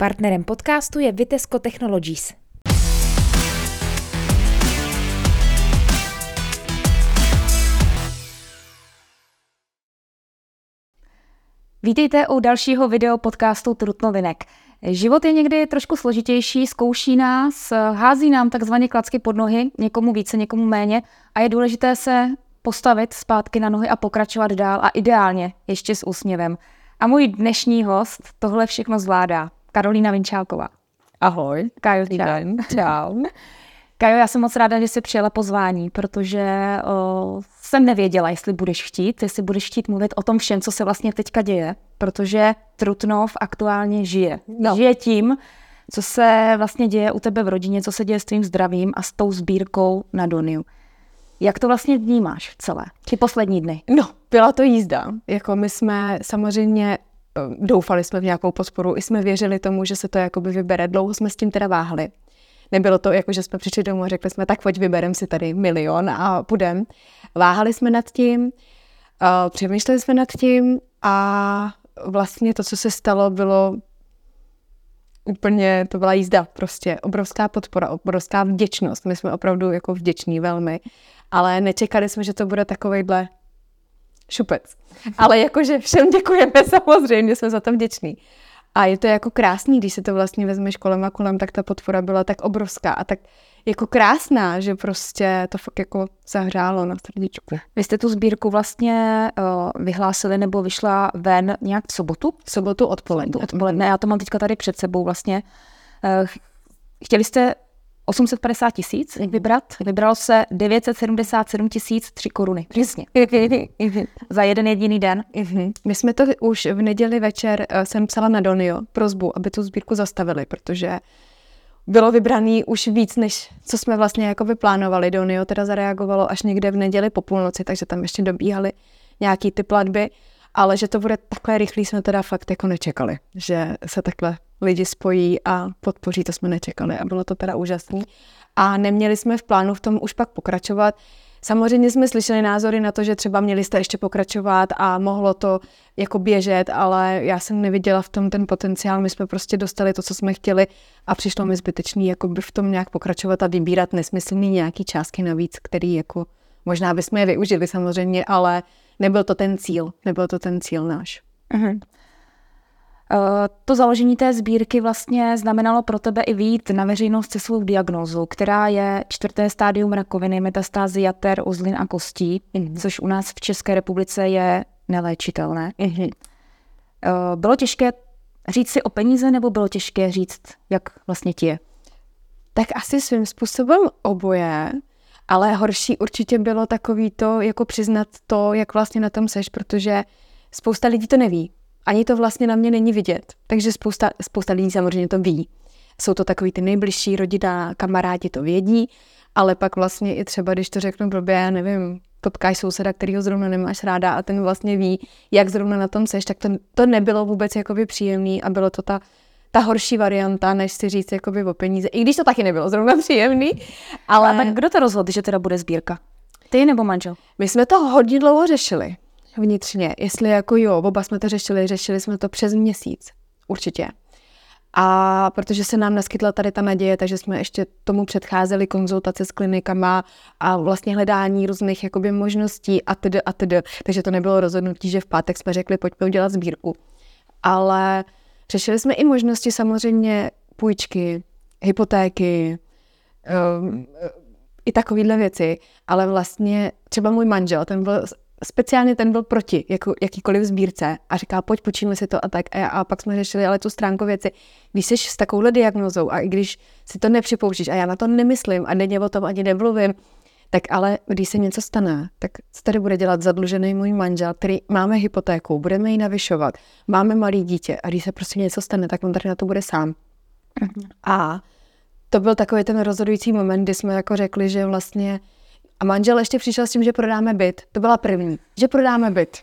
Partnerem podcastu je Vitesco Technologies. Vítejte u dalšího video podcastu Trutnovinek. Život je někdy trošku složitější, zkouší nás, hází nám takzvaně klacky pod nohy, někomu více, někomu méně a je důležité se postavit zpátky na nohy a pokračovat dál a ideálně ještě s úsměvem. A můj dnešní host tohle všechno zvládá. Karolína Vinčálková. Ahoj. Kajo, čau. čau. Kajo, já jsem moc ráda, že jsi přijela pozvání, protože o, jsem nevěděla, jestli budeš chtít, jestli budeš chtít mluvit o tom všem, co se vlastně teďka děje, protože Trutnov aktuálně žije. No. Žije tím, co se vlastně děje u tebe v rodině, co se děje s tvým zdravím a s tou sbírkou na Doniu. Jak to vlastně vnímáš celé, ty poslední dny? No, byla to jízda. Jako my jsme samozřejmě doufali jsme v nějakou podporu, i jsme věřili tomu, že se to jakoby vybere. Dlouho jsme s tím teda váhali. Nebylo to jako, že jsme přišli domů a řekli jsme, tak pojď vyberem si tady milion a půjdem. Váhali jsme nad tím, uh, přemýšleli jsme nad tím a vlastně to, co se stalo, bylo úplně, to byla jízda prostě, obrovská podpora, obrovská vděčnost. My jsme opravdu jako vděční velmi, ale nečekali jsme, že to bude takovejhle šupec. Ale jakože všem děkujeme, samozřejmě jsme za to vděční. A je to jako krásný, když se to vlastně vezmeš kolem a kolem, tak ta podpora byla tak obrovská a tak jako krásná, že prostě to fakt jako zahřálo na srdíčku. Vy jste tu sbírku vlastně uh, vyhlásili nebo vyšla ven nějak v sobotu? V sobotu odpoledne. Odpoledne, já to mám teďka tady před sebou vlastně. Uh, chtěli jste 850 tisíc vybrat, vybralo se 977 tisíc 3 koruny. Přesně. Za jeden jediný den. My jsme to už v neděli večer uh, jsem psala na Donio prozbu, aby tu sbírku zastavili, protože bylo vybraný už víc, než co jsme vlastně jako vyplánovali. Donio teda zareagovalo až někde v neděli po půlnoci, takže tam ještě dobíhaly nějaký ty platby, ale že to bude takhle rychlý, jsme teda fakt jako nečekali, že se takhle lidi spojí a podpoří, to jsme nečekali a bylo to teda úžasné. A neměli jsme v plánu v tom už pak pokračovat. Samozřejmě jsme slyšeli názory na to, že třeba měli jste ještě pokračovat a mohlo to jako běžet, ale já jsem neviděla v tom ten potenciál. My jsme prostě dostali to, co jsme chtěli a přišlo mi zbytečný jako by v tom nějak pokračovat a vybírat nesmyslný nějaký částky navíc, který jako možná bychom je využili samozřejmě, ale nebyl to ten cíl, nebyl to ten cíl náš. Uh-huh. To založení té sbírky vlastně znamenalo pro tebe i výjít na veřejnost se svou diagnózou, která je čtvrté stádium rakoviny, metastázy jater, uzlin a kostí, mm. což u nás v České republice je neléčitelné. Mm. Bylo těžké říct si o peníze, nebo bylo těžké říct, jak vlastně ti je? Tak asi svým způsobem oboje, ale horší určitě bylo takový to, jako přiznat to, jak vlastně na tom seš, protože spousta lidí to neví ani to vlastně na mě není vidět. Takže spousta, spousta lidí samozřejmě to ví. Jsou to takový ty nejbližší rodina, kamarádi to vědí, ale pak vlastně i třeba, když to řeknu blbě, já nevím, potkáš souseda, který ho zrovna nemáš ráda a ten vlastně ví, jak zrovna na tom seš, tak to, to nebylo vůbec jakoby příjemný a bylo to ta, ta horší varianta, než si říct jakoby o peníze. I když to taky nebylo zrovna příjemný, ale... A tak kdo to rozhodl, že teda bude sbírka? Ty nebo manžel? My jsme to hodně dlouho řešili vnitřně, jestli jako jo, oba jsme to řešili, řešili jsme to přes měsíc, určitě. A protože se nám naskytla tady ta naděje, takže jsme ještě tomu předcházeli konzultace s klinikama a vlastně hledání různých jakoby možností a tedy a tedy. Takže to nebylo rozhodnutí, že v pátek jsme řekli, pojďme udělat sbírku. Ale řešili jsme i možnosti samozřejmě půjčky, hypotéky, um, i takovéhle věci, ale vlastně třeba můj manžel, ten byl speciálně ten byl proti jako, jakýkoliv sbírce a říká, pojď počíme si to a tak. A, a pak jsme řešili ale tu stránku věci. Když jsi s takovouhle diagnozou a i když si to nepřipouštíš a já na to nemyslím a denně o tom ani nemluvím, tak ale když se něco stane, tak co tady bude dělat zadlužený můj manžel, který máme hypotéku, budeme ji navyšovat, máme malý dítě a když se prostě něco stane, tak on tady na to bude sám. A to byl takový ten rozhodující moment, kdy jsme jako řekli, že vlastně a manžel ještě přišel s tím, že prodáme byt. To byla první, že prodáme byt.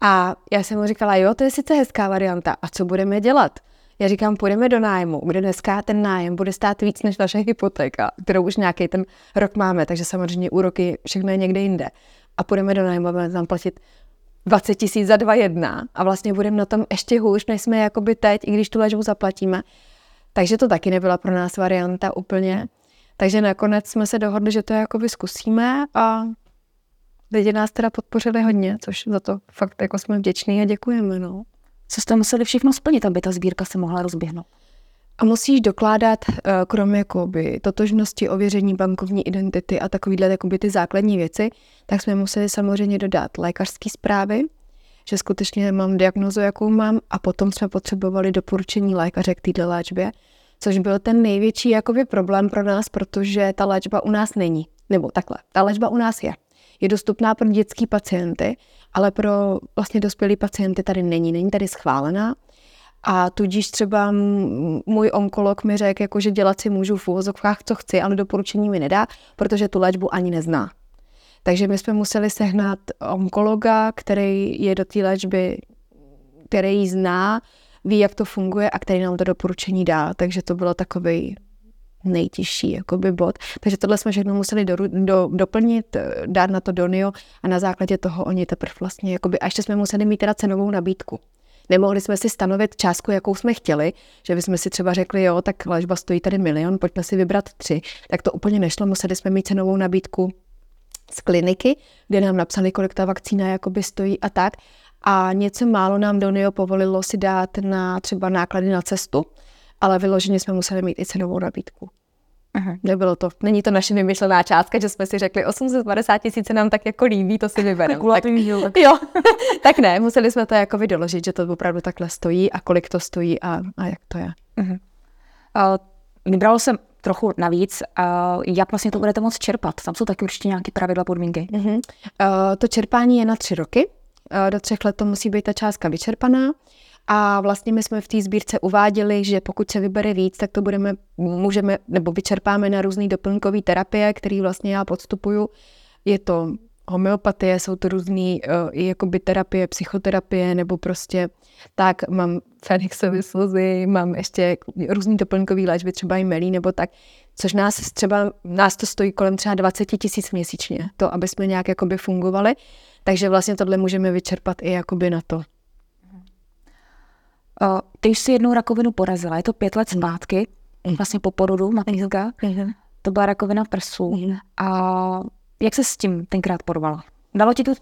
A já jsem mu říkala, jo, to je sice hezká varianta. A co budeme dělat? Já říkám, půjdeme do nájmu, kde dneska ten nájem bude stát víc než naše hypotéka, kterou už nějaký ten rok máme, takže samozřejmě úroky, všechno je někde jinde. A půjdeme do nájmu a budeme tam platit 20 tisíc za dva jedna a vlastně budeme na tom ještě hůř, než jsme jakoby teď, i když tu léčbu zaplatíme. Takže to taky nebyla pro nás varianta úplně. Takže nakonec jsme se dohodli, že to jakoby zkusíme a lidi nás teda podpořili hodně, což za to fakt jako jsme vděční a děkujeme. No. Co jste museli všechno splnit, aby ta sbírka se mohla rozběhnout? A musíš dokládat, eh, kromě jakoby, totožnosti, ověření bankovní identity a takovýhle jakoby, ty základní věci, tak jsme museli samozřejmě dodat lékařské zprávy, že skutečně mám diagnozu, jakou mám, a potom jsme potřebovali doporučení lékaře k této léčbě, což byl ten největší jakoby, problém pro nás, protože ta léčba u nás není. Nebo takhle, ta léčba u nás je. Je dostupná pro dětské pacienty, ale pro vlastně dospělé pacienty tady není, není tady schválená. A tudíž třeba můj onkolog mi řekl, jako, že dělat si můžu v úvozovkách, co chci, ale doporučení mi nedá, protože tu léčbu ani nezná. Takže my jsme museli sehnat onkologa, který je do té léčby, který ji zná, ví, jak to funguje a který nám to doporučení dá. Takže to bylo takový nejtěžší jakoby bod. Takže tohle jsme všechno museli do, do, doplnit, dát na to Donio a na základě toho oni teprve vlastně, jakoby, a ještě jsme museli mít teda cenovou nabídku. Nemohli jsme si stanovit částku, jakou jsme chtěli, že bychom si třeba řekli, jo, tak léčba stojí tady milion, pojďme si vybrat tři. Tak to úplně nešlo, museli jsme mít cenovou nabídku z kliniky, kde nám napsali, kolik ta vakcína jakoby stojí a tak. A něco málo nám Donio povolilo si dát na třeba náklady na cestu, ale vyloženě jsme museli mít i cenovou nabídku. Aha. Nebylo to, není to naše vymyšlená částka, že jsme si řekli 850 tisíc nám tak jako líbí, to si vybereme. tak, jo, tak ne, museli jsme to jako vydoložit, že to opravdu takhle stojí a kolik to stojí a, a jak to je. Uh-huh. Uh, vybralo jsem trochu navíc, uh, jak vlastně to budete moct čerpat. Tam jsou taky určitě nějaké pravidla, podmínky. Uh-huh. Uh, to čerpání je na tři roky. Uh, do třech let to musí být ta částka vyčerpaná. A vlastně my jsme v té sbírce uváděli, že pokud se vybere víc, tak to budeme, můžeme, nebo vyčerpáme na různé doplňkové terapie, které vlastně já podstupuju. Je to homeopatie, jsou to různé uh, jakoby terapie, psychoterapie, nebo prostě tak mám Fenixovy slzy, mám ještě různý doplňkový léčby, třeba i melí, nebo tak, což nás třeba, nás to stojí kolem třeba 20 tisíc měsíčně, to, aby jsme nějak jakoby fungovali, takže vlastně tohle můžeme vyčerpat i jakoby na to. Uh, ty jsi jednou rakovinu porazila, je to pět let zpátky, mm. vlastně po porodu maminka. Mm. To byla rakovina prsu. Mm. A jak se s tím tenkrát porovala? Dalo ti tu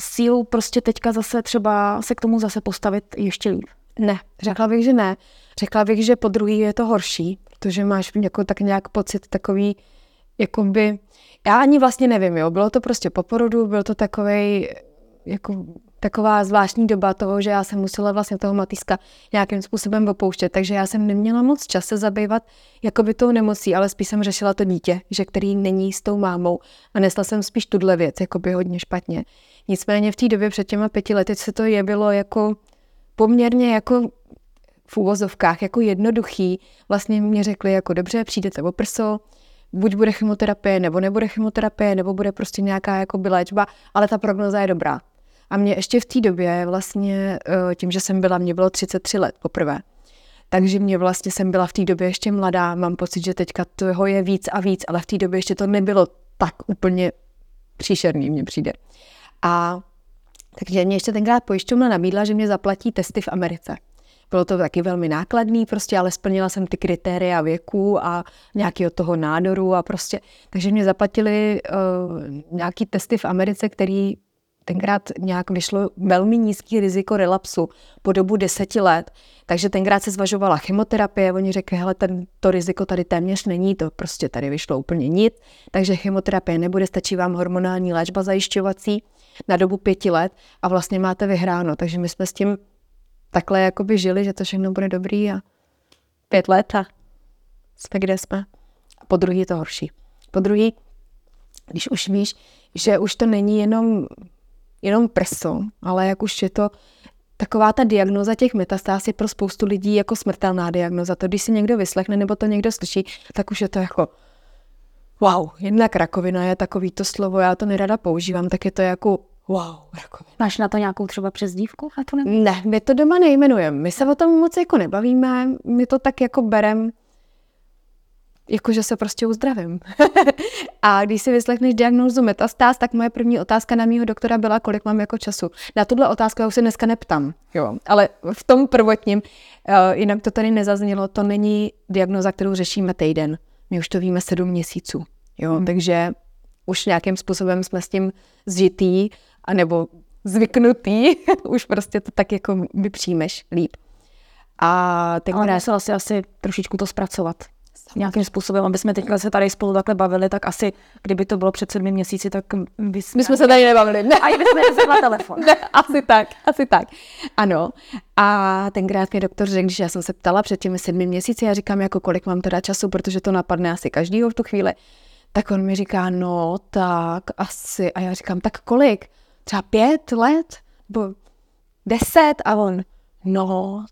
sílu prostě teďka zase třeba se k tomu zase postavit ještě líp? Ne, řekla bych, že ne. Řekla bych, že po druhý je to horší, protože máš jako tak nějak pocit takový, jakoby, já ani vlastně nevím, jo, bylo to prostě po porodu, byl to takový jako taková zvláštní doba toho, že já jsem musela vlastně toho Matýska nějakým způsobem opouštět, takže já jsem neměla moc čas se zabývat jakoby tou nemocí, ale spíš jsem řešila to dítě, že který není s tou mámou a nesla jsem spíš tuhle věc, jakoby hodně špatně. Nicméně v té době před těma pěti lety se to jevilo jako poměrně jako v úvozovkách jako jednoduchý. Vlastně mě řekli jako dobře, přijdete o prso, buď bude chemoterapie, nebo nebude chemoterapie, nebo bude prostě nějaká jako léčba, ale ta prognoza je dobrá. A mě ještě v té době vlastně, eh, tím, že jsem byla, mě bylo 33 let poprvé, takže mě vlastně jsem byla v té době ještě mladá, mám pocit, že teďka toho je víc a víc, ale v té době ještě to nebylo tak úplně příšerný, mně přijde. A takže mě ještě tenkrát pojišťovna nabídla, že mě zaplatí testy v Americe. Bylo to taky velmi nákladný, prostě, ale splnila jsem ty kritéria věku a nějakého toho nádoru a prostě, takže mě zaplatili uh, nějaký testy v Americe, který tenkrát nějak vyšlo velmi nízký riziko relapsu po dobu deseti let, takže tenkrát se zvažovala chemoterapie, oni řekli, hele, ten, to riziko tady téměř není, to prostě tady vyšlo úplně nic, takže chemoterapie nebude, stačí vám hormonální léčba zajišťovací na dobu pěti let a vlastně máte vyhráno, takže my jsme s tím takhle jakoby žili, že to všechno bude dobrý a pět let a jsme kde jsme. A po druhý je to horší. Po druhý, když už víš, že už to není jenom jenom prso, ale jak už je to taková ta diagnoza těch metastáz je pro spoustu lidí jako smrtelná diagnoza. To, když si někdo vyslechne nebo to někdo slyší, tak už je to jako wow, jednak rakovina je takový to slovo, já to nerada používám, tak je to jako wow, rakovina. Máš na to nějakou třeba přezdívku? A to ne, my to doma nejmenujeme. My se o tom moc jako nebavíme, my to tak jako berem jakože se prostě uzdravím. a když si vyslechneš diagnózu metastáz, tak moje první otázka na mýho doktora byla, kolik mám jako času. Na tuhle otázku já už se dneska neptám, jo. ale v tom prvotním, uh, jinak to tady nezaznělo, to není diagnoza, kterou řešíme týden. My už to víme sedm měsíců, jo, hmm. takže už nějakým způsobem jsme s tím zžitý, anebo zvyknutý, už prostě to tak jako vypřijmeš líp. A tenkrát... Ale musela si asi trošičku to zpracovat nějakým způsobem, aby jsme teďka se tady spolu takhle bavili, tak asi, kdyby to bylo před sedmi měsíci, tak by jsme... My jsme se tady nebavili. Ne. A bychom nezvedla telefon. Ne, asi tak, asi tak. Ano. A tenkrát mě doktor řekl, že já jsem se ptala před těmi sedmi měsíci, já říkám, jako kolik mám teda času, protože to napadne asi každýho v tu chvíli. Tak on mi říká, no tak asi. A já říkám, tak kolik? Třeba pět let? Nebo deset? A on, no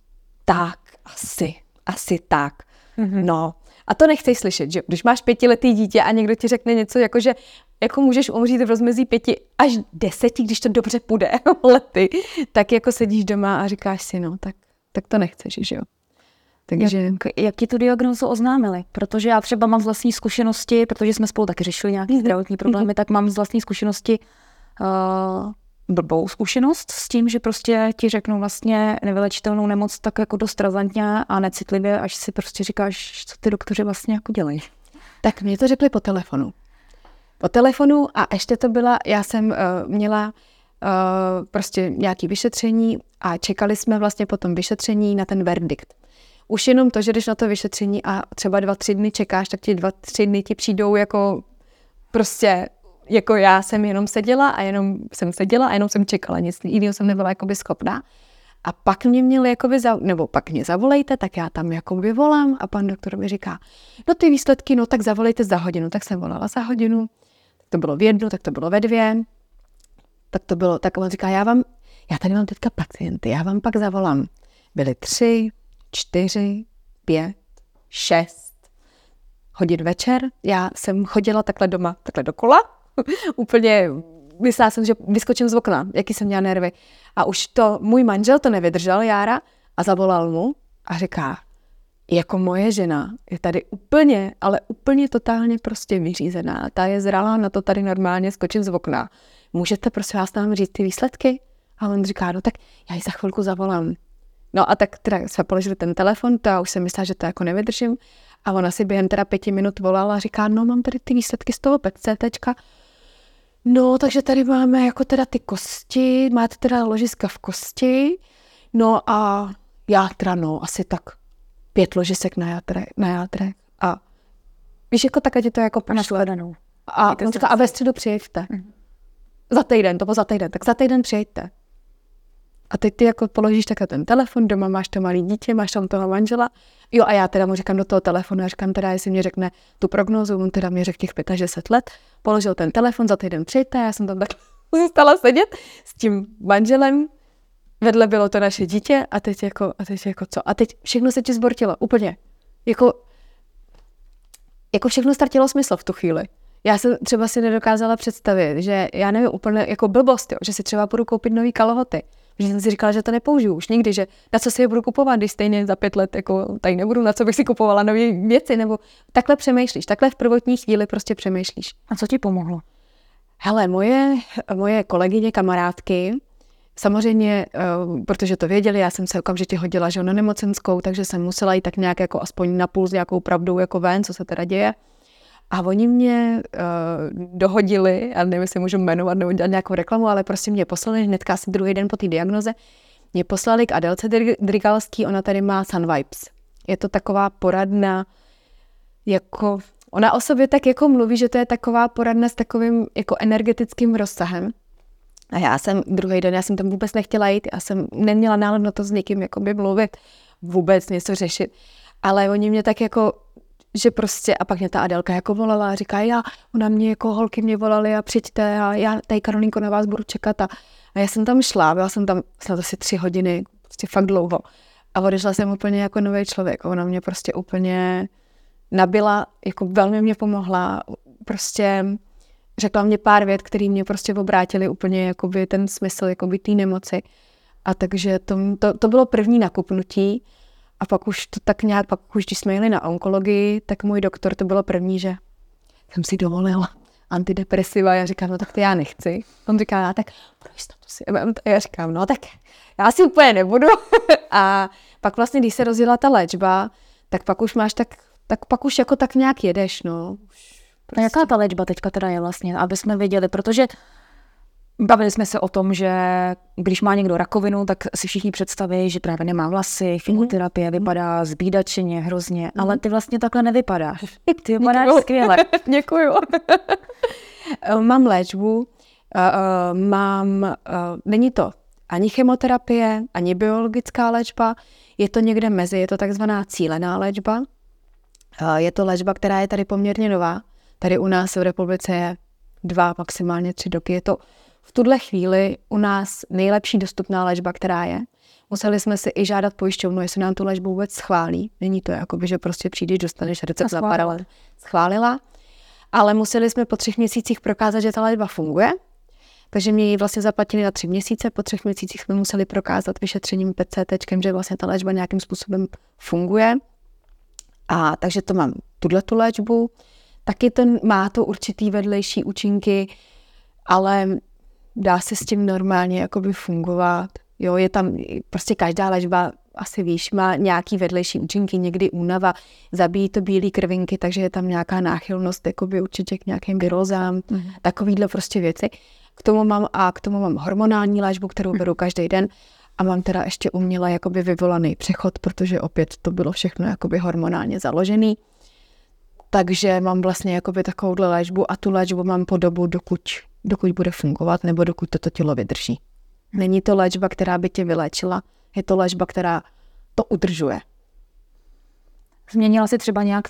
tak asi, asi tak. Mm-hmm. No, a to nechceš slyšet, že když máš pětiletý dítě a někdo ti řekne něco jako, že jako můžeš umřít v rozmezí pěti až deseti, když to dobře půjde lety, tak jako sedíš doma a říkáš si, no, tak, tak to nechceš, že jo. Takže... Jak, jak ti tu diagnózu oznámili? Protože já třeba mám z vlastní zkušenosti, protože jsme spolu taky řešili nějaké zdravotní problémy, tak mám z vlastní zkušenosti uh, blbou zkušenost s tím, že prostě ti řeknou vlastně nevylečitelnou nemoc tak jako dost razantně a necitlivě, až si prostě říkáš, co ty doktoři vlastně jako dělají. Tak mě to řekli po telefonu. Po telefonu a ještě to byla, já jsem uh, měla uh, prostě nějaké vyšetření a čekali jsme vlastně po tom vyšetření na ten verdikt. Už jenom to, že jdeš na to vyšetření a třeba dva, tři dny čekáš, tak ti dva, tři dny ti přijdou jako prostě jako já jsem jenom seděla a jenom jsem seděla a jenom jsem čekala, nic jiného jsem nebyla jakoby schopná. A pak mě měli jakoby, za, nebo pak mě zavolejte, tak já tam jakoby volám a pan doktor mi říká, no ty výsledky, no tak zavolejte za hodinu. Tak jsem volala za hodinu, tak to bylo v jednu, tak to bylo ve dvě, tak to bylo, tak on říká, já vám, já tady mám teďka pacienty, já vám pak zavolám. Byly tři, čtyři, pět, šest hodin večer. Já jsem chodila takhle doma, takhle dokola, úplně myslela jsem, že vyskočím z okna, jaký jsem měla nervy. A už to, můj manžel to nevydržel, Jára, a zavolal mu a říká, jako moje žena je tady úplně, ale úplně totálně prostě vyřízená. Ta je zralá na to tady normálně skočit z okna. Můžete prosím vás nám říct ty výsledky? A on říká, no tak já ji za chvilku zavolám. No a tak teda jsme položili ten telefon, to já už jsem myslela, že to jako nevydržím. A ona si během teda pěti minut volala a říká, no mám tady ty výsledky z toho PET-CTčka, No, takže tady máme jako teda ty kosti, máte teda ložiska v kosti, no a játra, no, asi tak pět ložisek na, játre, na játre. A víš, jako takhle ti to jako pošle. A říká, a ve středu přijeďte. Mm-hmm. Za týden, to bylo za týden, tak za týden přijeďte. A teď ty jako položíš takhle ten telefon, doma máš to malé dítě, máš tam toho manžela. Jo a já teda mu říkám do toho telefonu a říkám teda, jestli mě řekne tu prognózu, on teda mě řekl těch 65 let, položil ten telefon, za týden přijďte, já jsem tam tak zůstala sedět s tím manželem, vedle bylo to naše dítě a teď jako, a teď jako co? A teď všechno se ti zbortilo, úplně. Jako, jako všechno ztratilo smysl v tu chvíli. Já jsem třeba si nedokázala představit, že já nevím, úplně jako blbost, jo, že si třeba budu koupit nový kalhoty že jsem si říkala, že to nepoužiju už nikdy, že na co si je budu kupovat, když stejně za pět let jako tady nebudu, na co bych si kupovala nové věci, nebo takhle přemýšlíš, takhle v prvotní chvíli prostě přemýšlíš. A co ti pomohlo? Hele, moje, moje kolegyně, kamarádky, Samozřejmě, uh, protože to věděli, já jsem se okamžitě hodila že na nemocenskou, takže jsem musela jít tak nějak jako aspoň na půl s nějakou pravdou jako ven, co se teda děje. A oni mě uh, dohodili, a nevím, jestli můžu jmenovat nebo dělat nějakou reklamu, ale prostě mě poslali hnedka asi druhý den po té diagnoze, mě poslali k Adelce Drigalský, ona tady má Sun Vibes. Je to taková poradna, jako, ona o sobě tak jako mluví, že to je taková poradna s takovým jako energetickým rozsahem. A já jsem druhý den, já jsem tam vůbec nechtěla jít, já jsem neměla náladu na to s někým jakoby mluvit, vůbec něco řešit. Ale oni mě tak jako že prostě, a pak mě ta Adelka jako volala a říká, já, ona mě jako holky mě volali a přijďte a já tady Karolínko na vás budu čekat a, a já jsem tam šla, byla jsem tam snad asi tři hodiny, prostě fakt dlouho. A odešla jsem úplně jako nový člověk, ona mě prostě úplně nabila, jako velmi mě pomohla, prostě řekla mě pár vět, které mě prostě obrátily úplně jakoby ten smysl jakoby té nemoci. A takže to, to, to bylo první nakupnutí A pak už to tak nějak, pak už když jsme jeli na onkologii, tak můj doktor to bylo první, že jsem si dovolila antidepresiva. Já říkám, no tak ty já nechci. On říká, já tak pro jistotu si A já říkám, no tak já si úplně nebudu. a pak vlastně, když se rozjela ta léčba, tak pak už máš tak, tak pak už jako tak nějak jedeš, no. Prostě. A jaká ta léčba teďka teda je vlastně, aby jsme věděli, protože Bavili jsme se o tom, že když má někdo rakovinu, tak si všichni představí, že právě nemá vlasy, mhm. chemoterapie, mm. vypadá zbídačeně, hrozně, mm. ale ty vlastně takhle nevypadáš. Ty vypadáš Děkuju. skvěle. Děkuju. mám léčbu, uh, mám, uh, není to ani chemoterapie, ani biologická léčba, je to někde mezi, je to takzvaná cílená léčba. Je to léčba, která je tady poměrně nová. Tady u nás v republice je dva, maximálně tři roky. Je to v tuhle chvíli u nás nejlepší dostupná léčba, která je. Museli jsme si i žádat pojišťovnu, jestli nám tu léčbu vůbec schválí. Není to jako by, že prostě přijdeš, dostaneš recept za paralel. Schválila. Ale museli jsme po třech měsících prokázat, že ta léčba funguje. Takže mě ji vlastně zaplatili na tři měsíce. Po třech měsících jsme museli prokázat vyšetřením PCT, že vlastně ta léčba nějakým způsobem funguje. A takže to mám tuhle tu léčbu. Taky ten má to určitý vedlejší účinky, ale dá se s tím normálně jakoby fungovat. Jo, je tam prostě každá léčba, asi víš, má nějaký vedlejší účinky, někdy únava, zabíjí to bílé krvinky, takže je tam nějaká náchylnost jakoby určitě k nějakým virozám, mm. takovýhle prostě věci. K tomu mám a k tomu mám hormonální léčbu, kterou beru každý den a mám teda ještě uměle jakoby vyvolaný přechod, protože opět to bylo všechno jakoby hormonálně založený. Takže mám vlastně jakoby takovouhle léčbu a tu léčbu mám po dobu, dokud dokud bude fungovat nebo dokud toto tělo vydrží. Není to léčba, která by tě vyléčila, je to léčba, která to udržuje. Změnila si třeba nějak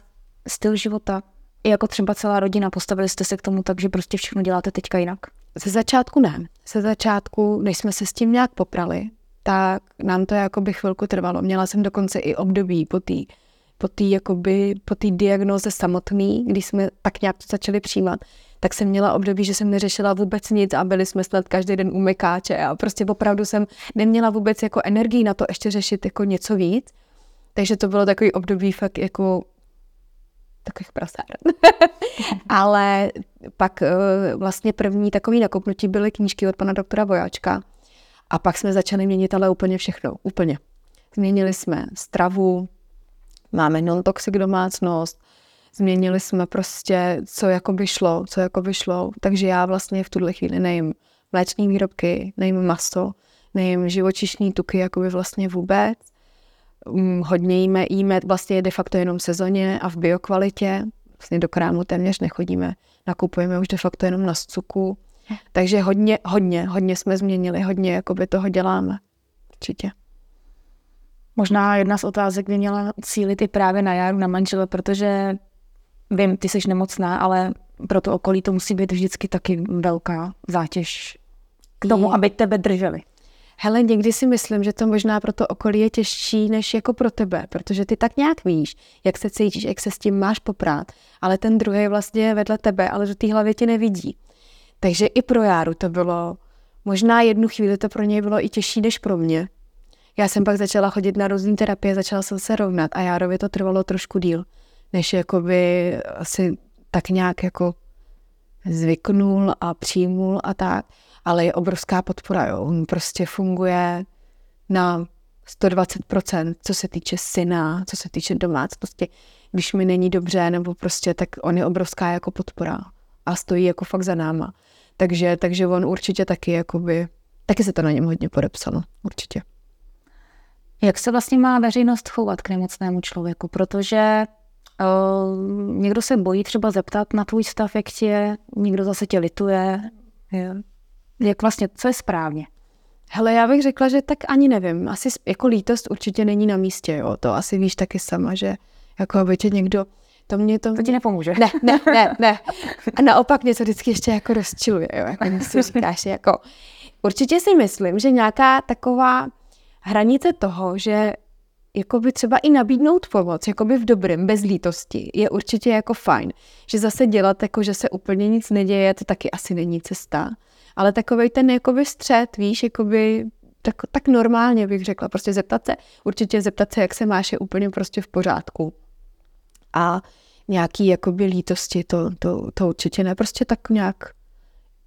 styl života? I jako třeba celá rodina, postavili jste se k tomu tak, že prostě všechno děláte teďka jinak? Ze začátku ne. Ze začátku, než jsme se s tím nějak poprali, tak nám to jakoby chvilku trvalo. Měla jsem dokonce i období po té po té jakoby, po té diagnoze samotný, když jsme tak nějak to začali přijímat, tak jsem měla období, že jsem neřešila vůbec nic a byli jsme snad každý den u mekáče a prostě opravdu jsem neměla vůbec jako energii na to ještě řešit jako něco víc. Takže to bylo takový období fakt jako takových prasáren. Ale pak eh, vlastně první takový nakopnutí byly knížky od pana doktora Vojáčka. A pak jsme začali měnit ale úplně všechno, úplně. Změnili jsme stravu, máme non-toxic domácnost, změnili jsme prostě, co jako by šlo, co jako by šlo. Takže já vlastně v tuhle chvíli nejím mléčné výrobky, nejím maso, nejím živočišní tuky jako by vlastně vůbec. Um, hodně jíme, jíme vlastně de facto jenom sezóně a v biokvalitě. Vlastně do krámu téměř nechodíme, nakupujeme už de facto jenom na cuku. Takže hodně, hodně, hodně jsme změnili, hodně jakoby toho děláme. Určitě. Možná jedna z otázek by měla cílit i právě na Jaru, na manžele, protože vím, ty jsi nemocná, ale pro to okolí to musí být vždycky taky velká zátěž k tomu, aby tebe drželi. Hele, někdy si myslím, že to možná pro to okolí je těžší než jako pro tebe, protože ty tak nějak víš, jak se cítíš, jak se s tím máš poprát, ale ten druhý vlastně je vedle tebe, ale do té hlavy tě nevidí. Takže i pro Járu to bylo, možná jednu chvíli to pro něj bylo i těžší než pro mě. Já jsem pak začala chodit na různé terapie, začala jsem se rovnat a Járovi to trvalo trošku díl než jakoby asi tak nějak jako zvyknul a přijmul a tak, ale je obrovská podpora, jo. On prostě funguje na 120%, co se týče syna, co se týče domácnosti. Když mi není dobře, nebo prostě, tak on je obrovská jako podpora a stojí jako fakt za náma. Takže, takže on určitě taky jakoby, taky se to na něm hodně podepsalo, určitě. Jak se vlastně má veřejnost chovat k nemocnému člověku? Protože někdo se bojí třeba zeptat na tvůj stav, jak ti je, někdo zase tě lituje. Je. Jak vlastně, co je správně? Hele, já bych řekla, že tak ani nevím. Asi jako lítost určitě není na místě, jo. To asi víš taky sama, že jako aby tě někdo to mě to... To ti nepomůže. Ne, ne, ne, ne. A naopak mě to vždycky ještě jako rozčiluje, jo. Jako si říkáš, jako... Určitě si myslím, že nějaká taková hranice toho, že jakoby třeba i nabídnout pomoc, jakoby v dobrém, bez lítosti, je určitě jako fajn. Že zase dělat, jako že se úplně nic neděje, to taky asi není cesta. Ale takovej ten jakoby střed, víš, jakoby tak, tak normálně bych řekla, prostě zeptat se, určitě zeptat se, jak se máš, je úplně prostě v pořádku. A nějaký jakoby lítosti, to, to, to určitě ne, prostě tak nějak,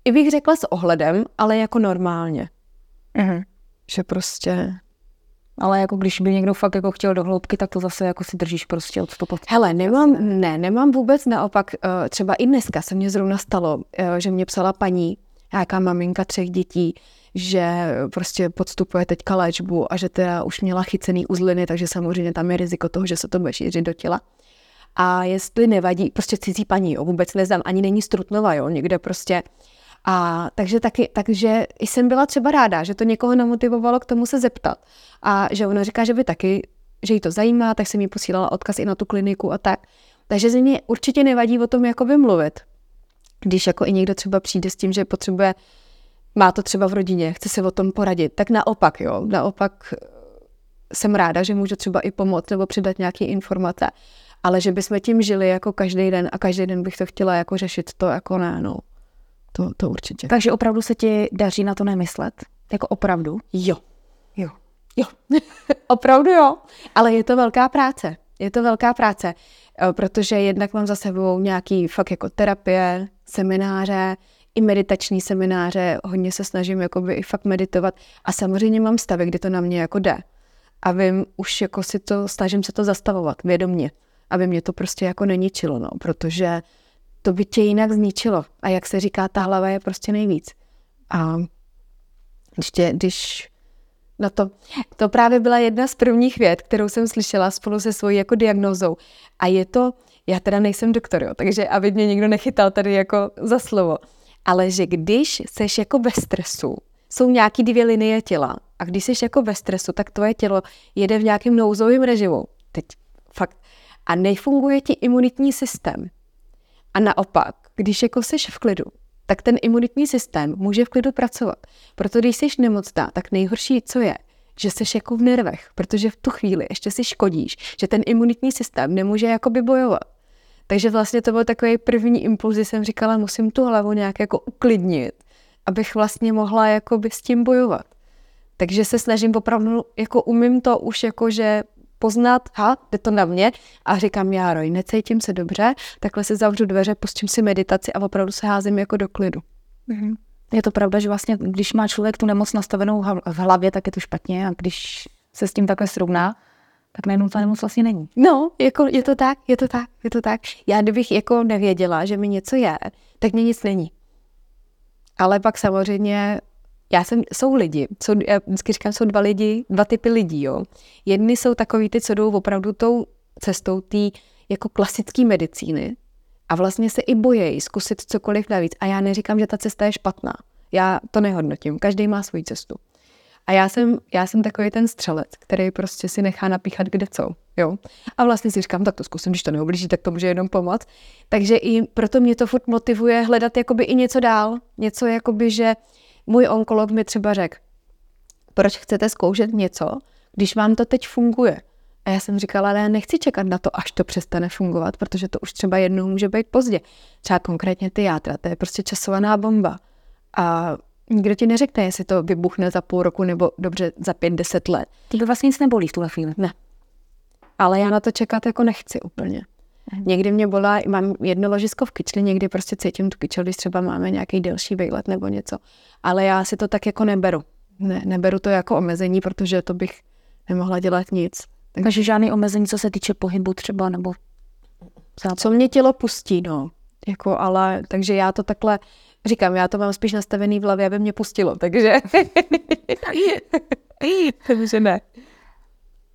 i bych řekla s ohledem, ale jako normálně. Mhm. Že prostě, Ale jako když by někdo fakt jako chtěl do hloubky, tak to zase jako si držíš prostě od stopot. hele, nemám, ne, nemám vůbec naopak, eh, třeba i dneska se mně zrovna stalo, eh, že mě psala paní, nějaká maminka třech dětí, že prostě podstupuje teďka léčbu a že teda už měla chycený uzliny, takže samozřejmě tam je riziko toho, že se to bude šířit do těla. A jestli nevadí, prostě cizí paní, jo, vůbec neznám, ani není strutnova, jo, někde prostě. A takže taky, takže jsem byla třeba ráda, že to někoho namotivovalo k tomu se zeptat. A že ona říká, že by taky, že jí to zajímá, tak jsem jí posílala odkaz i na tu kliniku a tak. Takže ze mě určitě nevadí o tom jakoby mluvit. Když jako i někdo třeba přijde s tím, že potřebuje, má to třeba v rodině, chce se o tom poradit, tak naopak, jo, naopak eh, jsem ráda, že můžu třeba i pomoct nebo přidat nějaké informace, ale že bychom tím žili jako každý den a každý den bych to chtěla jako řešit, to jako ne, no. To, to určitě. Takže opravdu se ti daří na to nemyslet? Jako opravdu? Jo, Jo. jo. Opravdu jo, ale je to velká práce. Je to velká práce, eh, protože jednak mám za sebou nějaký fakt jako terapie, semináře, i meditační semináře, hodně se snažím jakoby i fakt meditovat a samozřejmě mám stavy, kdy to na mě jako jde. A vím, už jako si to, snažím se to zastavovat vědomně, aby mě to prostě jako neničilo, no, protože to by tě jinak zničilo. A jak se říká, ta hlava je prostě nejvíc. A když, tě, když na to, to právě byla jedna z prvních věd, kterou jsem slyšela spolu se svojí jako diagnózou. A je to, já teda nejsem doktor, jo, takže aby mě nikdo nechytal tady jako za slovo, ale že když seš jako ve stresu, jsou nějaký dvě linie těla a když jsi jako ve stresu, tak tvoje tělo jede v nějakém nouzovém režimu. Teď fakt. A nefunguje ti imunitní systém. A naopak, když jako jsi v klidu, tak ten imunitní systém může v klidu pracovat. Proto když jsi nemocná, tak nejhorší, co je, že jsi jako v nervech, protože v tu chvíli ještě si škodíš, že ten imunitní systém nemůže jakoby bojovat. Takže vlastně to byl takový první impuls, kdy jsem říkala, musím tu hlavu nějak jako uklidnit, abych vlastně mohla jakoby s tím bojovat. Takže se snažím opravdu, jako umím to už jako, že poznat, ha, jde to na mě a říkám, já roj, necítím se dobře, takhle si zavřu dveře, pustím si meditaci a opravdu se házím jako do klidu. Mhm. Je to pravda, že vlastně, když má člověk tu nemoc nastavenou v hlavě, tak je to špatně a když se s tím takhle srovná, tak najednou ta nemoc vlastně není. No, jako je to tak, je to tak, je to tak. Já kdybych jako nevěděla, že mi něco je, tak mě nic není. Ale pak samozřejmě, já jsem, jsou lidi, jsou, já vždycky říkám, jsou dva lidi, dva typy lidí, jo. Jedni jsou takový ty, co jdou opravdu tou cestou té jako klasické medicíny a vlastně se i bojejí zkusit cokoliv navíc. A já neříkám, že ta cesta je špatná. Já to nehodnotím, každý má svoji cestu. A já jsem, já jsem takový ten střelec, který prostě si nechá napíchat kde co, jo. A vlastně si říkám, tak to zkusím, když to neoblíží, tak to může jenom pomoct. Takže i proto mě to furt motivuje hledat jakoby i něco dál. Něco jakoby, že můj onkolog mi třeba řekl, proč chcete zkoušet něco, když vám to teď funguje. A já jsem říkala, ale já nechci čekat na to, až to přestane fungovat, protože to už třeba jednou může být pozdě. Třeba konkrétně ty játra, to je prostě časovaná bomba. A nikdo ti neřekne, jestli to vybuchne za půl roku nebo dobře za pět, deset let. Ty vlastně nic nebolí v tuhle chvíli. Ne. Ale já na to čekat jako nechci úplně. Někdy mě bolá, mám jedno ložisko v kyčli, někdy prostě cítím tu kyčel, když třeba máme nějaký delší výlet nebo něco. Ale já si to tak jako neberu. Ne, neberu to jako omezení, protože to bych nemohla dělat nic. Takže žádný omezení, co se týče pohybu třeba, nebo západ. Co mě tělo pustí, no. Jako, ale, takže já to takhle, říkám, já to mám spíš nastavený v hlavě, aby mě pustilo, takže... takže ne.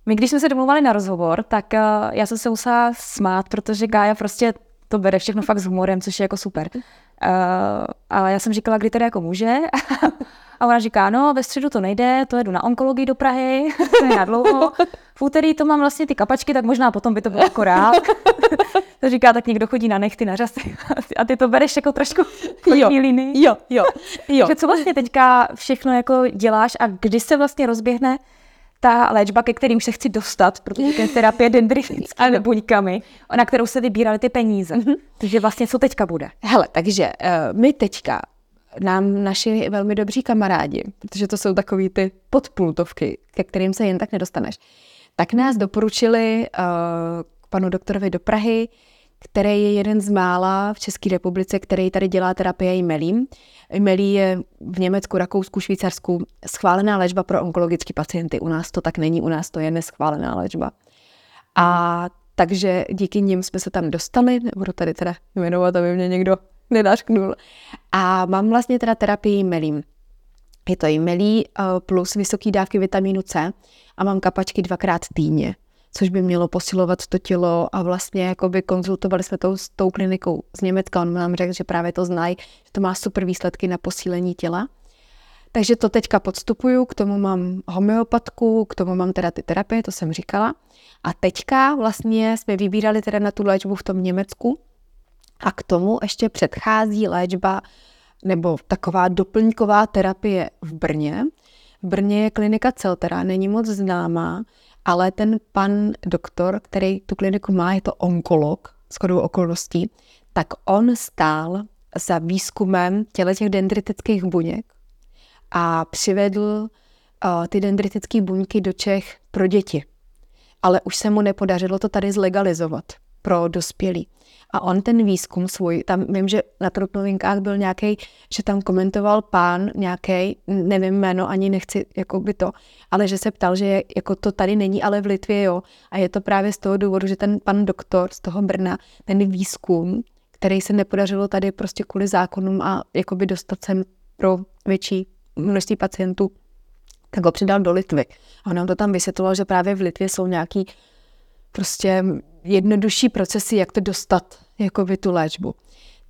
My, když jsme se domluvali na rozhovor, tak uh, já jsem se musela smát, protože Gája prostě to bere všechno fakt s humorem, což je jako super. Uh, a já jsem říkala, kdy teda jako může. A ona říká, no ve středu to nejde, to jedu na onkologii do Prahy, to je na dlouho. V úterý to mám vlastně ty kapačky, tak možná potom by to bylo akorát. to říká, tak někdo chodí na nechty, na řasy. A ty to bereš jako trošku Jo. líny. Jo, jo, jo. Že co vlastně teďka všechno jako děláš a kdy se vlastně rozběhne ta léčba, ke kterým se chci dostat, protože to je terapie dendrifickými buňkami, na kterou se vybíraly ty peníze. Takže vlastně co teďka bude? Hele, takže uh, my teďka nám naši velmi dobří kamarádi, protože to jsou takový ty podpultovky, ke kterým se jen tak nedostaneš, tak nás doporučili uh, k panu doktorovi do Prahy, který je jeden z mála v České republice, který tady dělá terapie jmelím. Jmelí je v Německu, Rakousku, Švýcarsku schválená léčba pro onkologické pacienty. U nás to tak není, u nás to je neschválená léčba. A takže díky nim jsme se tam dostali, nebudu tady teda jmenovat, aby mě někdo nenašknul. A mám vlastně teda terapii jmelím. Je to jmelí eh, plus vysoké dávky vitamínu C a mám kapačky dvakrát týdně což by mělo posilovat to tělo a vlastně jakoby konzultovali jsme to s tou klinikou z Německa, on nám řekl, že právě to znají, že to má super výsledky na posílení těla. Takže to teďka podstupuju, k tomu mám homeopatku, k tomu mám teda ty terapie, to jsem říkala. A teďka vlastně jsme vybírali teda na tu léčbu v tom Německu a k tomu ještě předchází léčba nebo taková doplňková terapie v Brně. V Brně je klinika Celtera, není moc známá, ale ten pan doktor, který tu kliniku má, je to onkolog, shodou okolností, tak on stál za výzkumem těle těch dendritických buněk a přivedl uh, ty dendritické buňky do Čech pro děti. Ale už se mu nepodařilo to tady zlegalizovat pro dospělí. A on ten výzkum svůj, tam vím, že na Trutnovinkách byl nějaký, že tam komentoval pán nějaký, nevím jméno, ani nechci jako by to, ale že se ptal, že jako to tady není, ale v Litvě jo. A je to právě z toho důvodu, že ten pan doktor z toho Brna, ten výzkum, který se nepodařilo tady prostě kvůli zákonům a jakoby dostat sem pro větší množství pacientů, tak ho přidal do Litvy. A on nám to tam vysvětloval, že právě v Litvě jsou nějaký prostě jednodušší procesy, jak to dostat jako by tu léčbu.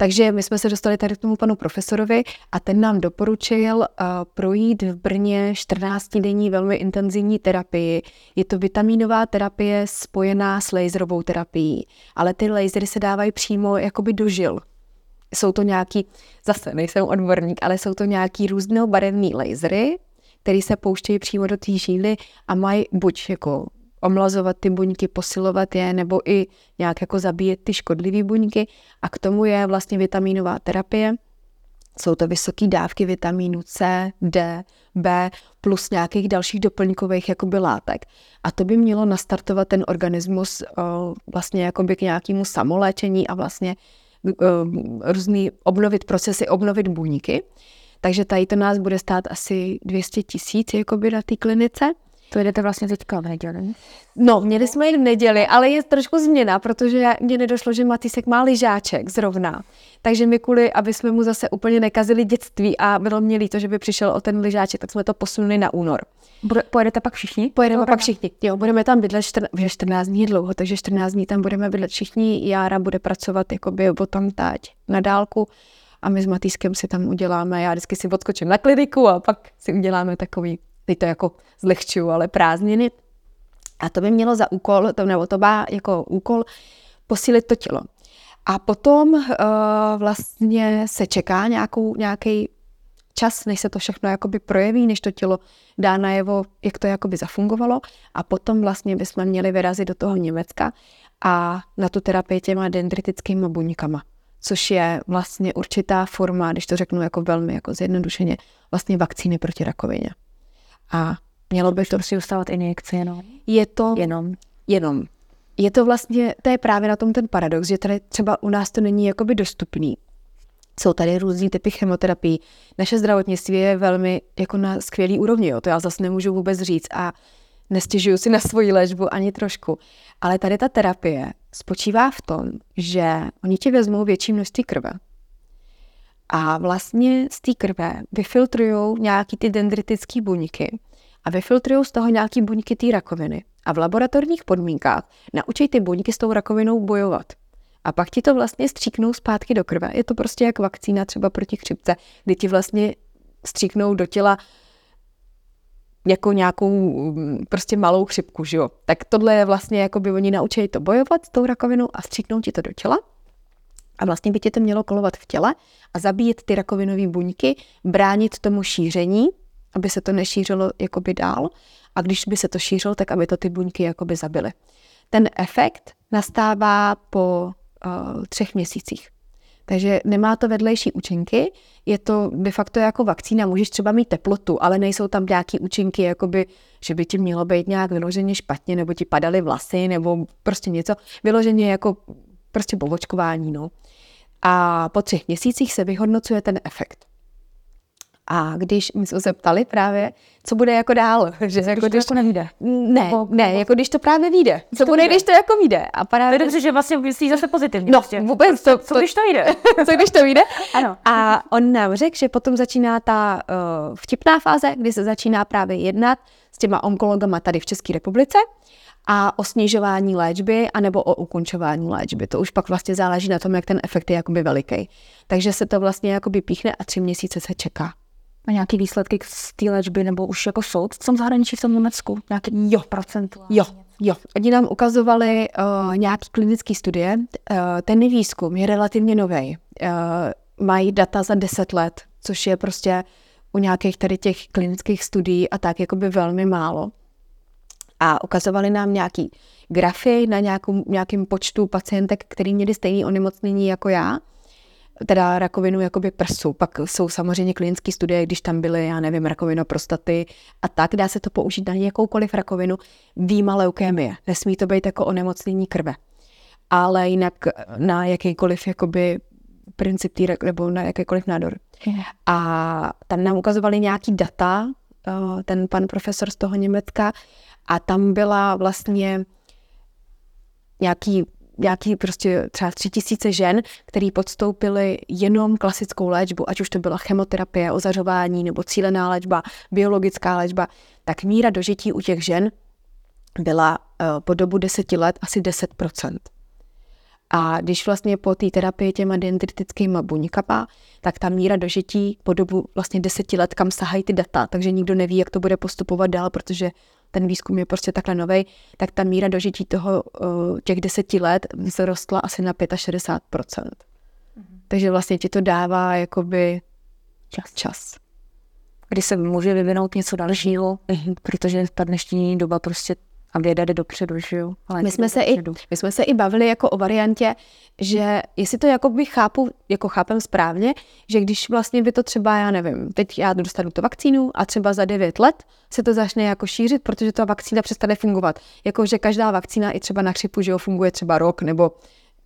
Takže my jsme se dostali tady k tomu panu profesorovi a ten nám doporučil uh, projít v Brně 14-denní velmi intenzivní terapii. Je to vitaminová terapie spojená s laserovou terapií, ale ty lasery se dávají přímo jakoby do žil. Jsou to nějaký, zase nejsem odborník, ale jsou to nějaký různobarevný lasery, které se pouštějí přímo do té žíly a mají buď jako omlazovat ty buňky, posilovat je, nebo i nějak jako zabíjet ty škodlivé buňky. A k tomu je vlastně vitaminová terapie. Jsou to vysoké dávky vitamínu C, D, B plus nějakých dalších doplňkových jakoby látek. A to by mělo nastartovat ten organismus o, vlastně jakoby k nějakému samoléčení a vlastně o, různý obnovit procesy, obnovit buňky. Takže tady to nás bude stát asi 200 tisíc jakoby na té klinice. To jdete vlastně teďka v neděli? No, měli jsme jít v neděli, ale je trošku změna, protože mně nedošlo, že Matisek má lyžáček zrovna. Takže my kvůli, aby jsme mu zase úplně nekazili dětství a bylo mě líto, že by přišel o ten lyžáček, tak jsme to posunuli na únor. Pojedete pak všichni? Pojedeme pak všichni. Jo, budeme tam bydlet 14, 14 dní dlouho, takže 14 dní tam budeme bydlet všichni. Jára bude pracovat jakoby o tom tať na dálku a my s Matýskem si tam uděláme, já vždycky si odskočím na kliniku a pak si uděláme takový teď to jako zlehčuju, ale prázdniny. A to by mělo za úkol, to, nebo to má jako úkol posílit to tělo. A potom uh, vlastně se čeká nějaký čas, než se to všechno jakoby projeví, než to tělo dá najevo, jak to jakoby zafungovalo. A potom vlastně bychom měli vyrazit do toho Německa a na tu terapii těma dendritickými buňkama, což je vlastně určitá forma, když to řeknu jako velmi jako zjednodušeně, vlastně vakcíny proti rakovině. A mělo by to si ustávat injekce jenom? Je to jenom. Jenom. Je to vlastně, to je právě na tom ten paradox, že tady třeba u nás to není jakoby dostupný. Jsou tady různý typy chemoterapii. Naše zdravotnictví je velmi jako na skvělý úrovni, jo. to já zase nemůžu vůbec říct a nestěžuju si na svoji léčbu ani trošku. Ale tady ta terapie spočívá v tom, že oni ti vezmou větší množství krve, a vlastně z té krve vyfiltrují nějaký ty dendritické buňky a vyfiltrují z toho nějaký buňky té rakoviny. A v laboratorních podmínkách naučí ty buňky s tou rakovinou bojovat. A pak ti to vlastně stříknou zpátky do krve. Je to prostě jak vakcína třeba proti chřipce, kdy ti vlastně stříknou do těla jako nějakou mm, prostě malou chřipku, že jo. Tak tohle je vlastně jako by oni naučili to bojovat s tou rakovinou a stříknou ti to do těla. A vlastně by tě to mělo kolovat v těle a zabíjet ty rakovinové buňky, bránit tomu šíření, aby se to nešířilo jakoby dál. A když by se to šířilo, tak aby to ty buňky jakoby zabily. Ten efekt nastává po uh, třech měsících. Takže nemá to vedlejší účinky, je to de facto jako vakcína, můžeš třeba mít teplotu, ale nejsou tam nějaký účinky, jakoby, že by ti mělo být nějak vyloženě špatně, nebo ti padaly vlasy, nebo prostě něco. Vyloženě jako prostě povočkování, no. A po třech měsících se vyhodnocuje ten efekt. A když my jsme se ptali právě, co bude jako dál, že jako když to nevíde. Ne, ne, jako když to právě vyjde. Co bude, když to jako vyjde. A právě... To je že vlastně myslí zase pozitivně. No, prostě. vůbec to, Co když to vyjde? co když to vyjde? ano. A on nám řekl, že potom začíná ta uh, vtipná fáze, kdy se začíná právě jednat s těma onkologama tady v České republice a o snižování léčby anebo o ukončování léčby. To už pak vlastně záleží na tom, jak ten efekt je jakoby veliký. Takže se to vlastně jakoby píchne a tři měsíce se čeká. A nějaký výsledky z té léčby nebo už jako soud v tom zahraničí, v tom Německu? Nějaký jo, procent. Jo, jo. Oni nám ukazovali uh, nějaký klinický studie. Uh, ten výzkum je relativně nový. Uh, mají data za 10 let, což je prostě u nějakých tady těch klinických studií a tak jakoby velmi málo. A ukazovali nám nějaký grafy na nějakou, nějakým počtu pacientek, který měli stejné onemocnění jako já teda rakovinu jakoby prsu. Pak jsou samozřejmě klinické studie, když tam byly, já nevím, rakovina prostaty a tak. Dá se to použít na jakoukoliv rakovinu, výjima leukémie. Nesmí to být jako onemocnění krve. Ale jinak na jakýkoliv jakoby princip tý, nebo na jakýkoliv nádor. A tam nám ukazovali nějaký data, eh, ten pan profesor z toho Německa, a tam byla vlastně nějaký nějaký prostě třeba tři tisíce žen, který podstoupili jenom klasickou léčbu, ať už to byla chemoterapie, ozařování nebo cílená léčba, biologická léčba, tak míra dožití u těch žen byla uh, po dobu deseti let asi 10%. A když vlastně po té terapii těma dendritickýma buňkama, tak ta míra dožití po dobu vlastně deseti let, kam sahají ty data, takže nikdo neví, jak to bude postupovat dál, protože ten výzkum je prostě takhle nový, tak ta míra dožití toho těch deseti let vzrostla asi na 65%. Mm-hmm. Takže vlastně ti to dává jakoby čas. čas. Kdy se může vyvinout něco dalšího, protože ta dnešní doba prostě a věda jde dopředu, že jo? Ale my jsme, se i, my jsme se i bavili jako o variantě, že jestli to jako by chápu, jako chápem správně, že když vlastně by to třeba, já nevím, teď já dostanu tu vakcínu a třeba za 9 let se to začne jako šířit, protože ta vakcína přestane fungovat. Jako, že každá vakcína i třeba na chřipu, že jo, funguje třeba rok, nebo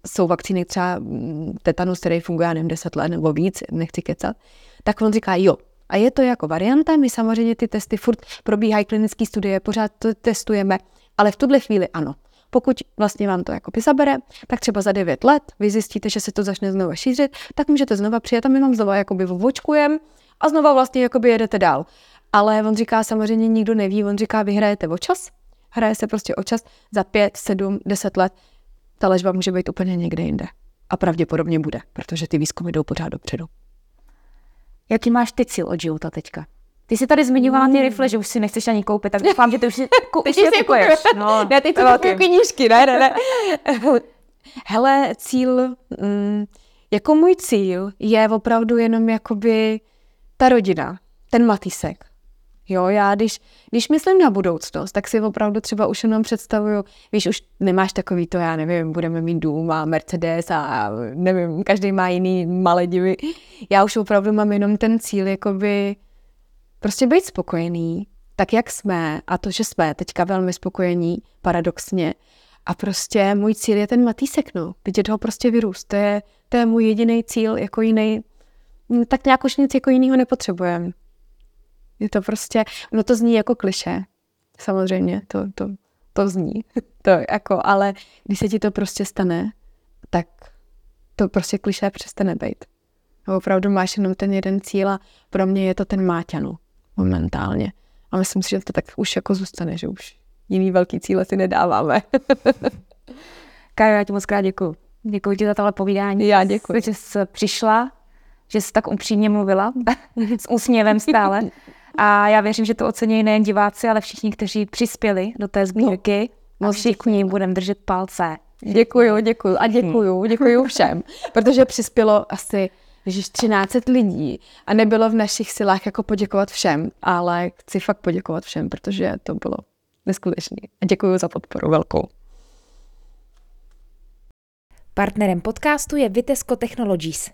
jsou vakcíny třeba mm, tetanus, který funguje, nevím, 10 let nebo víc, nechci kecat, tak on říká, jo, a je to jako varianta, my samozřejmě ty testy furt probíhají klinické studie, pořád to testujeme, ale v tuhle chvíli ano. Pokud vlastně vám to jako zabere, tak třeba za 9 let vy zjistíte, že se to začne znova šířit, tak můžete znova přijet a my vám znova jakoby vočkujem a znova vlastně jakoby jedete dál. Ale on říká, samozřejmě nikdo neví, on říká, vy hrajete o čas, hraje se prostě o čas, za 5, 7, 10 let ta ležba může být úplně někde jinde. A pravděpodobně bude, protože ty výzkumy jdou pořád dopředu. Jaký máš ty cíl od života teďka? Ty jsi tady zmiňovala ty mm. rifle, že už si nechceš ani koupit, tak doufám, že ty už si, ku, ty už si kupuješ. No, ne, ty to kupuju knížky, ne, ne, ne. Hele, cíl, mm, jako můj cíl je opravdu jenom jakoby ta rodina, ten matisek. Jo, já když, když myslím na budoucnost, tak si opravdu třeba už jenom představuju, víš, už nemáš takový to, já nevím, budeme mít dům a Mercedes a nevím, každý má jiný malé divy. Já už opravdu mám jenom ten cíl, jakoby prostě být spokojený, tak jak jsme, a to, že jsme teďka velmi spokojení, paradoxně, a prostě můj cíl je ten Matýsek, no. Vidět ho prostě vyrůst. To je, to je můj jediný cíl, jako jiný. Tak nějak už nic jako jiného nepotřebujeme. Je to prostě, no to zní jako kliše, samozřejmě, to, to, to zní, to jako, ale když se ti to prostě stane, tak to prostě kliše přestane být. Opravdu máš jenom ten jeden cíl a pro mě je to ten Máťanu momentálně. A myslím si, že to tak už jako zůstane, že už jiný velký cíle si nedáváme. Kajo, já ti moc krát děkuji. Děkuji ti za tohle povídání. Já děkuji. Že jsi přišla, že jsi tak upřímně mluvila, s úsměvem stále. A já věřím, že to ocení nejen diváci, ale všichni, kteří přispěli do té sbírky. No, a všichni budeme držet palce. Děkuju, děkuju a děkuju, děkuju všem, protože přispělo asi Ježiš, 13 lidí a nebylo v našich silách jako poděkovat všem, ale chci fakt poděkovat všem, protože to bylo neskutečné. A děkuji za podporu velkou. Partnerem podcastu je Vitesco Technologies.